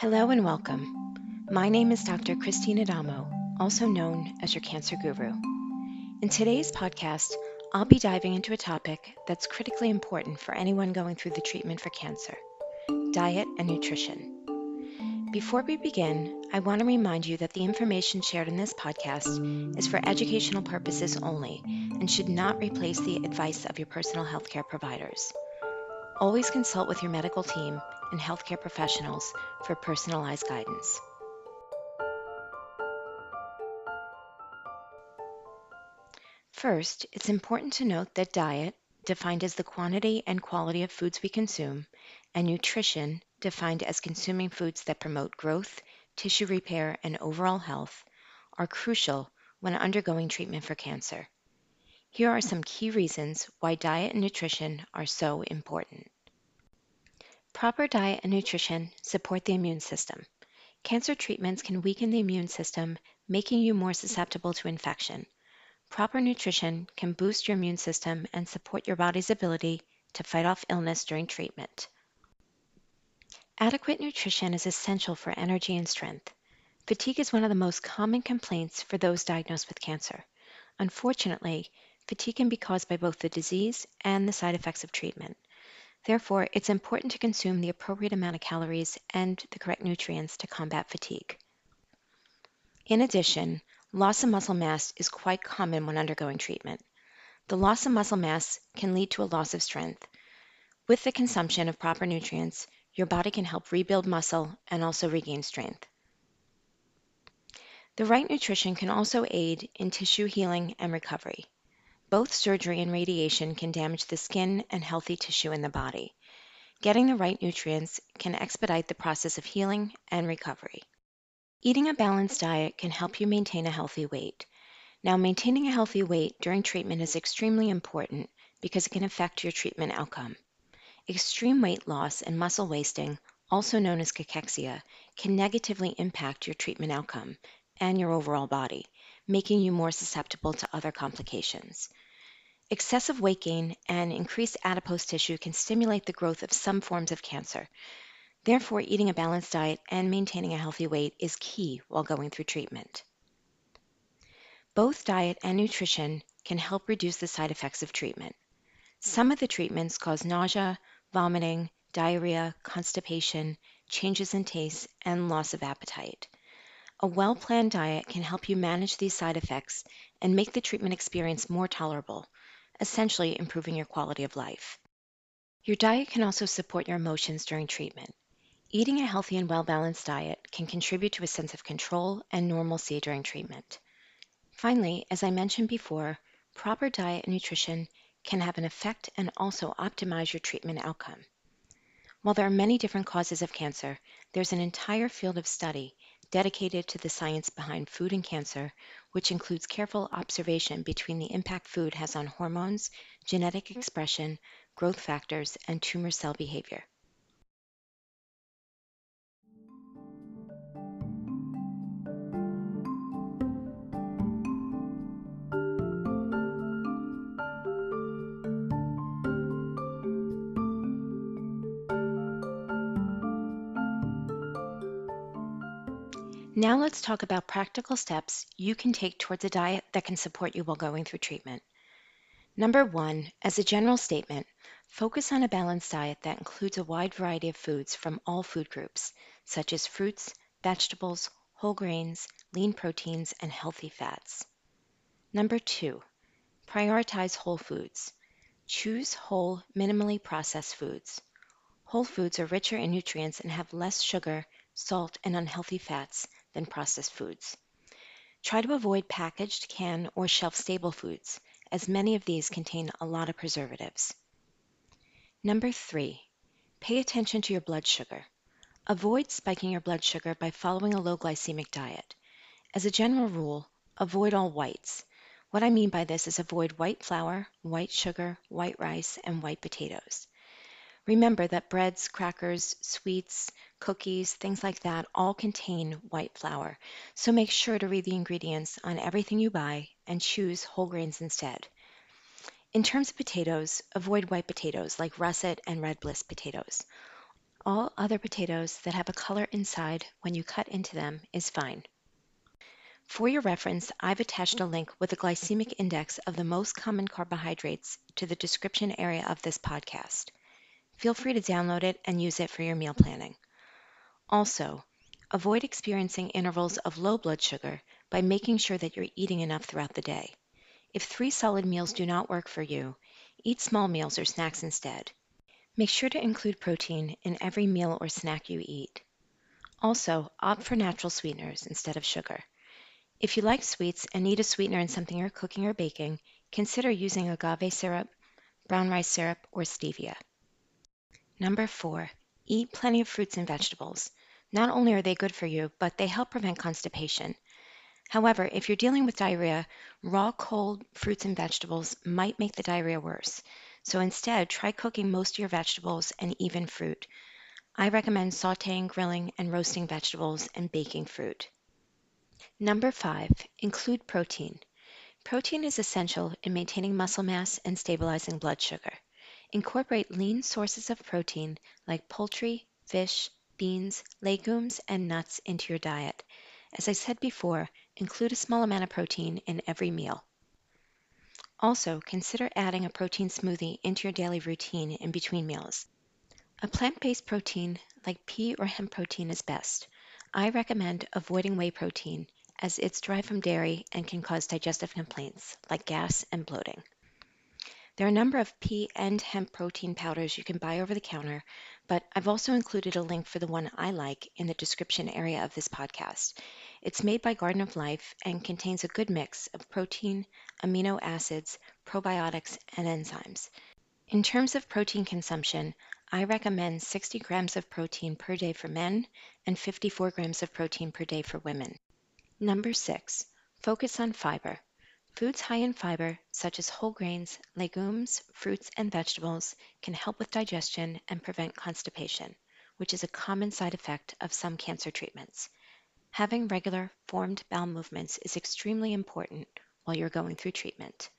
Hello and welcome. My name is Dr. Christine Adamo, also known as your cancer guru. In today's podcast, I'll be diving into a topic that's critically important for anyone going through the treatment for cancer diet and nutrition. Before we begin, I want to remind you that the information shared in this podcast is for educational purposes only and should not replace the advice of your personal healthcare providers. Always consult with your medical team and healthcare professionals for personalized guidance. First, it's important to note that diet, defined as the quantity and quality of foods we consume, and nutrition, defined as consuming foods that promote growth, tissue repair, and overall health, are crucial when undergoing treatment for cancer. Here are some key reasons why diet and nutrition are so important. Proper diet and nutrition support the immune system. Cancer treatments can weaken the immune system, making you more susceptible to infection. Proper nutrition can boost your immune system and support your body's ability to fight off illness during treatment. Adequate nutrition is essential for energy and strength. Fatigue is one of the most common complaints for those diagnosed with cancer. Unfortunately, Fatigue can be caused by both the disease and the side effects of treatment. Therefore, it's important to consume the appropriate amount of calories and the correct nutrients to combat fatigue. In addition, loss of muscle mass is quite common when undergoing treatment. The loss of muscle mass can lead to a loss of strength. With the consumption of proper nutrients, your body can help rebuild muscle and also regain strength. The right nutrition can also aid in tissue healing and recovery. Both surgery and radiation can damage the skin and healthy tissue in the body. Getting the right nutrients can expedite the process of healing and recovery. Eating a balanced diet can help you maintain a healthy weight. Now, maintaining a healthy weight during treatment is extremely important because it can affect your treatment outcome. Extreme weight loss and muscle wasting, also known as cachexia, can negatively impact your treatment outcome and your overall body, making you more susceptible to other complications. Excessive weight gain and increased adipose tissue can stimulate the growth of some forms of cancer. Therefore, eating a balanced diet and maintaining a healthy weight is key while going through treatment. Both diet and nutrition can help reduce the side effects of treatment. Some of the treatments cause nausea, vomiting, diarrhea, constipation, changes in taste, and loss of appetite. A well planned diet can help you manage these side effects and make the treatment experience more tolerable, essentially improving your quality of life. Your diet can also support your emotions during treatment. Eating a healthy and well balanced diet can contribute to a sense of control and normalcy during treatment. Finally, as I mentioned before, proper diet and nutrition can have an effect and also optimize your treatment outcome. While there are many different causes of cancer, there's an entire field of study dedicated to the science behind food and cancer, which includes careful observation between the impact food has on hormones, genetic expression, growth factors, and tumor cell behavior. Now let's talk about practical steps you can take towards a diet that can support you while going through treatment. Number one, as a general statement, focus on a balanced diet that includes a wide variety of foods from all food groups, such as fruits, vegetables, whole grains, lean proteins, and healthy fats. Number two, prioritize whole foods. Choose whole, minimally processed foods. Whole foods are richer in nutrients and have less sugar, salt, and unhealthy fats than processed foods. Try to avoid packaged, canned, or shelf stable foods, as many of these contain a lot of preservatives. Number three, pay attention to your blood sugar. Avoid spiking your blood sugar by following a low glycemic diet. As a general rule, avoid all whites. What I mean by this is avoid white flour, white sugar, white rice, and white potatoes. Remember that breads, crackers, sweets, cookies, things like that all contain white flour. So make sure to read the ingredients on everything you buy and choose whole grains instead. In terms of potatoes, avoid white potatoes like russet and red bliss potatoes. All other potatoes that have a color inside when you cut into them is fine. For your reference, I've attached a link with the glycemic index of the most common carbohydrates to the description area of this podcast. Feel free to download it and use it for your meal planning. Also, avoid experiencing intervals of low blood sugar by making sure that you're eating enough throughout the day. If three solid meals do not work for you, eat small meals or snacks instead. Make sure to include protein in every meal or snack you eat. Also, opt for natural sweeteners instead of sugar. If you like sweets and need a sweetener in something you're cooking or baking, consider using agave syrup, brown rice syrup, or stevia. Number four, eat plenty of fruits and vegetables. Not only are they good for you, but they help prevent constipation. However, if you're dealing with diarrhea, raw cold fruits and vegetables might make the diarrhea worse. So instead, try cooking most of your vegetables and even fruit. I recommend sauteing, grilling, and roasting vegetables and baking fruit. Number five, include protein. Protein is essential in maintaining muscle mass and stabilizing blood sugar. Incorporate lean sources of protein like poultry, fish, beans, legumes, and nuts into your diet. As I said before, include a small amount of protein in every meal. Also, consider adding a protein smoothie into your daily routine in between meals. A plant-based protein like pea or hemp protein is best. I recommend avoiding whey protein as it's derived from dairy and can cause digestive complaints like gas and bloating. There are a number of pea and hemp protein powders you can buy over the counter, but I've also included a link for the one I like in the description area of this podcast. It's made by Garden of Life and contains a good mix of protein, amino acids, probiotics, and enzymes. In terms of protein consumption, I recommend 60 grams of protein per day for men and 54 grams of protein per day for women. Number six, focus on fiber. Foods high in fiber, such as whole grains, legumes, fruits, and vegetables, can help with digestion and prevent constipation, which is a common side effect of some cancer treatments. Having regular, formed bowel movements is extremely important while you're going through treatment.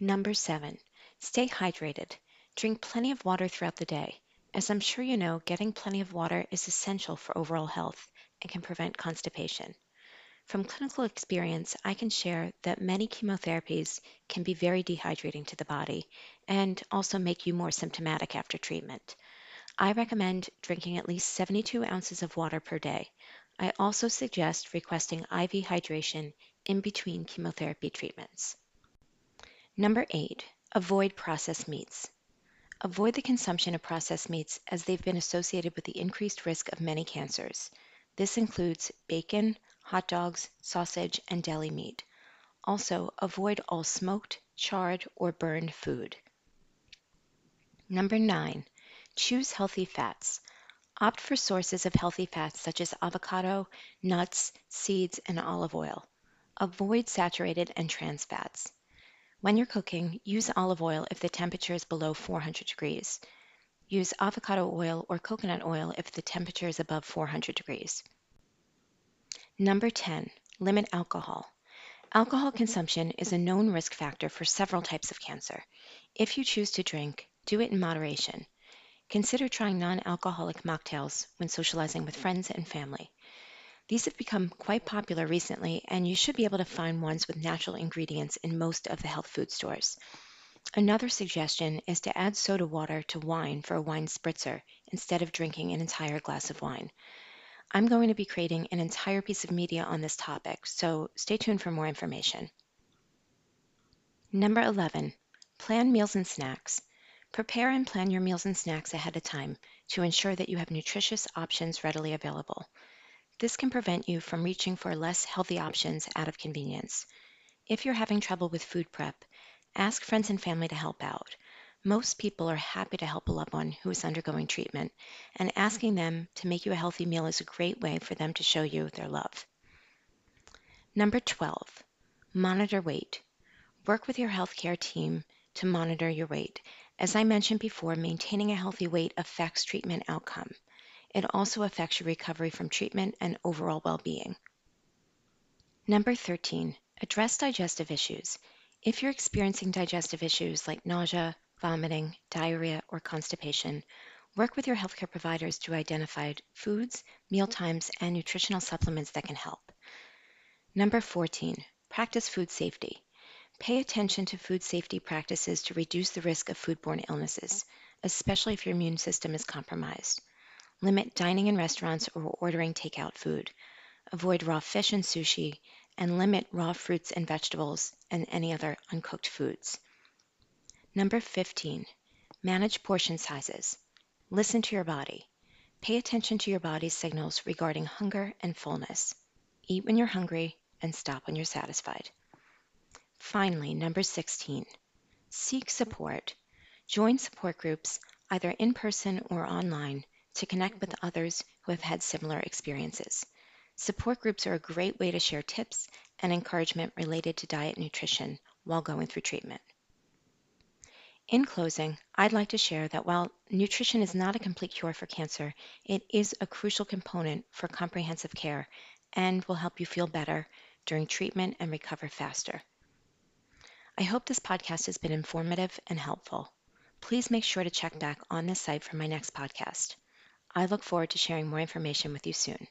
Number seven, stay hydrated. Drink plenty of water throughout the day. As I'm sure you know, getting plenty of water is essential for overall health and can prevent constipation. From clinical experience, I can share that many chemotherapies can be very dehydrating to the body and also make you more symptomatic after treatment. I recommend drinking at least 72 ounces of water per day. I also suggest requesting IV hydration in between chemotherapy treatments. Number eight, avoid processed meats. Avoid the consumption of processed meats as they've been associated with the increased risk of many cancers. This includes bacon, hot dogs, sausage, and deli meat. Also, avoid all smoked, charred, or burned food. Number nine, choose healthy fats. Opt for sources of healthy fats such as avocado, nuts, seeds, and olive oil. Avoid saturated and trans fats. When you're cooking, use olive oil if the temperature is below 400 degrees. Use avocado oil or coconut oil if the temperature is above 400 degrees. Number 10, limit alcohol. Alcohol consumption is a known risk factor for several types of cancer. If you choose to drink, do it in moderation. Consider trying non alcoholic mocktails when socializing with friends and family. These have become quite popular recently, and you should be able to find ones with natural ingredients in most of the health food stores. Another suggestion is to add soda water to wine for a wine spritzer instead of drinking an entire glass of wine. I'm going to be creating an entire piece of media on this topic, so stay tuned for more information. Number 11, plan meals and snacks. Prepare and plan your meals and snacks ahead of time to ensure that you have nutritious options readily available. This can prevent you from reaching for less healthy options out of convenience. If you're having trouble with food prep, ask friends and family to help out. Most people are happy to help a loved one who is undergoing treatment, and asking them to make you a healthy meal is a great way for them to show you their love. Number 12, monitor weight. Work with your healthcare team to monitor your weight. As I mentioned before, maintaining a healthy weight affects treatment outcome. It also affects your recovery from treatment and overall well being. Number 13, address digestive issues. If you're experiencing digestive issues like nausea, vomiting, diarrhea, or constipation, Work with your healthcare providers to identify foods, meal times, and nutritional supplements that can help. Number 14, practice food safety. Pay attention to food safety practices to reduce the risk of foodborne illnesses, especially if your immune system is compromised. Limit dining in restaurants or ordering takeout food. Avoid raw fish and sushi, and limit raw fruits and vegetables and any other uncooked foods. Number 15, manage portion sizes. Listen to your body. Pay attention to your body's signals regarding hunger and fullness. Eat when you're hungry and stop when you're satisfied. Finally, number 16, seek support. Join support groups, either in person or online, to connect with others who have had similar experiences. Support groups are a great way to share tips and encouragement related to diet and nutrition while going through treatment. In closing, I'd like to share that while nutrition is not a complete cure for cancer, it is a crucial component for comprehensive care and will help you feel better during treatment and recover faster. I hope this podcast has been informative and helpful. Please make sure to check back on this site for my next podcast. I look forward to sharing more information with you soon.